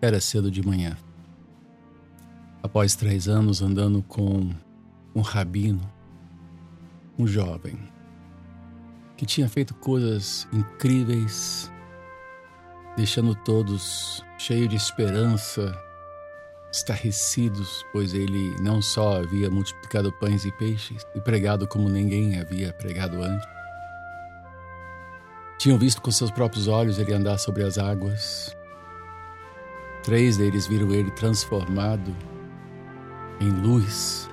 Era cedo de manhã. Após três anos andando com um rabino, um jovem, que tinha feito coisas incríveis, deixando todos cheios de esperança, estarrecidos, pois ele não só havia multiplicado pães e peixes e pregado como ninguém havia pregado antes, tinham visto com seus próprios olhos ele andar sobre as águas, Três deles viram ele transformado em luz.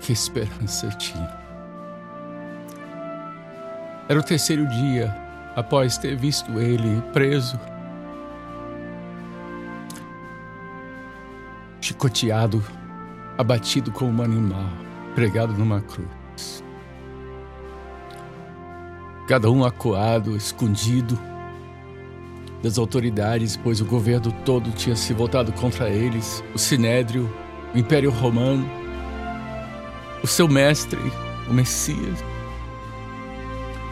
Que esperança tinha. Era o terceiro dia após ter visto ele preso, chicoteado, abatido como um animal, pregado numa cruz. Cada um acuado, escondido, das autoridades, pois o governo todo tinha se voltado contra eles, o Sinédrio, o Império Romano, o seu mestre, o Messias,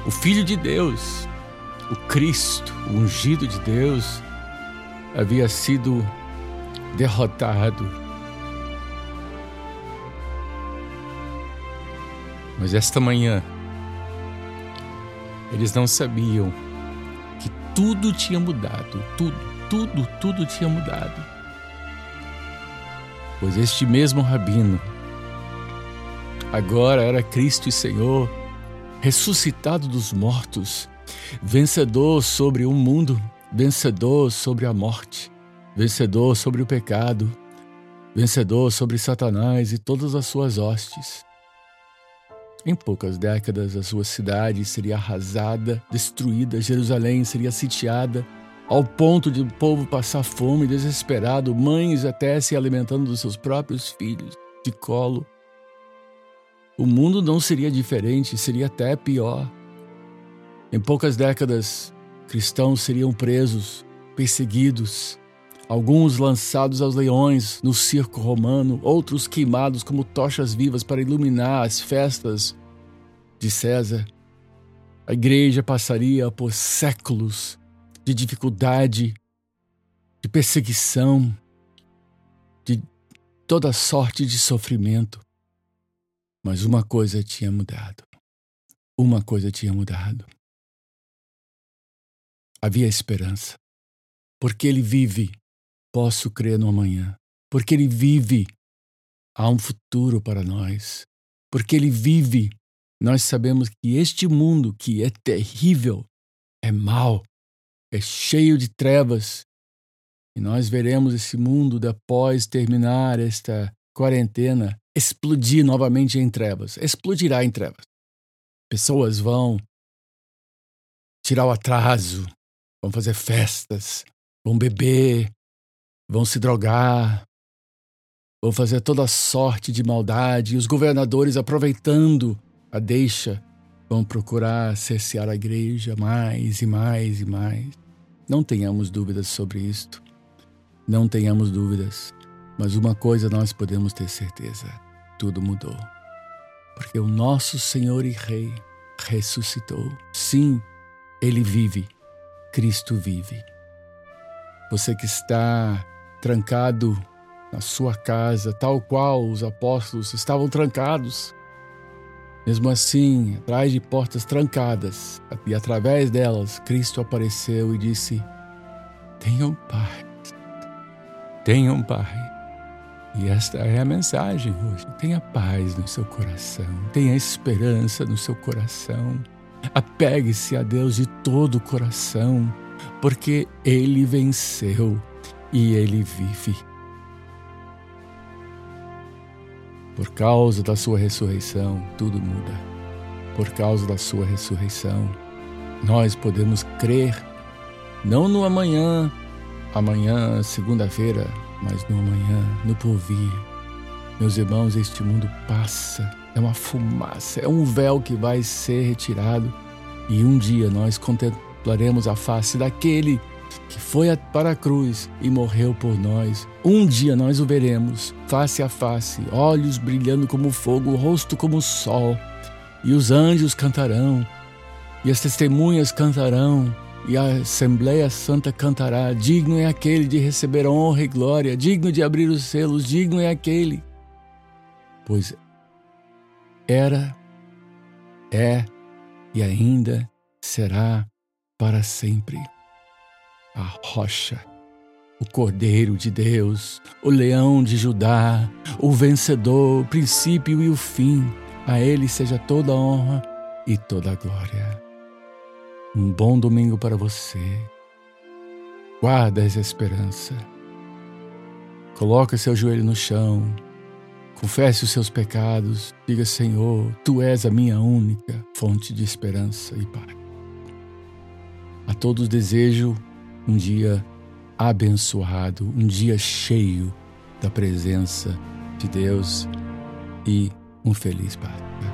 o Filho de Deus, o Cristo, o ungido de Deus, havia sido derrotado. Mas esta manhã, eles não sabiam tudo tinha mudado, tudo, tudo, tudo tinha mudado. Pois este mesmo rabino agora era Cristo e Senhor, ressuscitado dos mortos, vencedor sobre o mundo, vencedor sobre a morte, vencedor sobre o pecado, vencedor sobre Satanás e todas as suas hostes. Em poucas décadas, a sua cidade seria arrasada, destruída, Jerusalém seria sitiada, ao ponto de o povo passar fome, desesperado, mães até se alimentando dos seus próprios filhos de colo. O mundo não seria diferente, seria até pior. Em poucas décadas, cristãos seriam presos, perseguidos, alguns lançados aos leões no circo romano, outros queimados como tochas vivas para iluminar as festas de César. A igreja passaria por séculos de dificuldade, de perseguição, de toda sorte de sofrimento. Mas uma coisa tinha mudado. Uma coisa tinha mudado. Havia esperança. Porque ele vive, posso crer no amanhã. Porque ele vive, há um futuro para nós. Porque ele vive, nós sabemos que este mundo que é terrível, é mau, é cheio de trevas. E nós veremos esse mundo, após terminar esta quarentena, explodir novamente em trevas. Explodirá em trevas. Pessoas vão tirar o atraso, vão fazer festas, vão beber, vão se drogar, vão fazer toda sorte de maldade, e os governadores aproveitando a deixa, vão procurar cercear a igreja mais e mais e mais. Não tenhamos dúvidas sobre isto. Não tenhamos dúvidas. Mas uma coisa nós podemos ter certeza: tudo mudou. Porque o nosso Senhor e Rei ressuscitou. Sim, Ele vive. Cristo vive. Você que está trancado na sua casa, tal qual os apóstolos estavam trancados, mesmo assim, atrás de portas trancadas, e através delas, Cristo apareceu e disse: Tenham paz, tenham paz. E esta é a mensagem hoje. Tenha paz no seu coração, tenha esperança no seu coração. Apegue-se a Deus de todo o coração, porque Ele venceu e Ele vive. Por causa da sua ressurreição, tudo muda. Por causa da sua ressurreição, nós podemos crer, não no amanhã, amanhã, segunda-feira, mas no amanhã, no porvir. Meus irmãos, este mundo passa, é uma fumaça, é um véu que vai ser retirado e um dia nós contemplaremos a face daquele que foi para a cruz e morreu por nós. Um dia nós o veremos, face a face, olhos brilhando como fogo, rosto como sol. E os anjos cantarão, e as testemunhas cantarão, e a Assembleia Santa cantará: Digno é aquele de receber honra e glória, digno de abrir os selos, digno é aquele. Pois era, é e ainda será para sempre a rocha, o Cordeiro de Deus, o leão de Judá, o vencedor, o princípio e o fim. A ele seja toda a honra e toda a glória. Um bom domingo para você. Guarda essa esperança. Coloque seu joelho no chão. Confesse os seus pecados. Diga, Senhor, Tu és a minha única fonte de esperança e paz. A todos desejo um dia abençoado, um dia cheio da presença de Deus e um feliz Páscoa.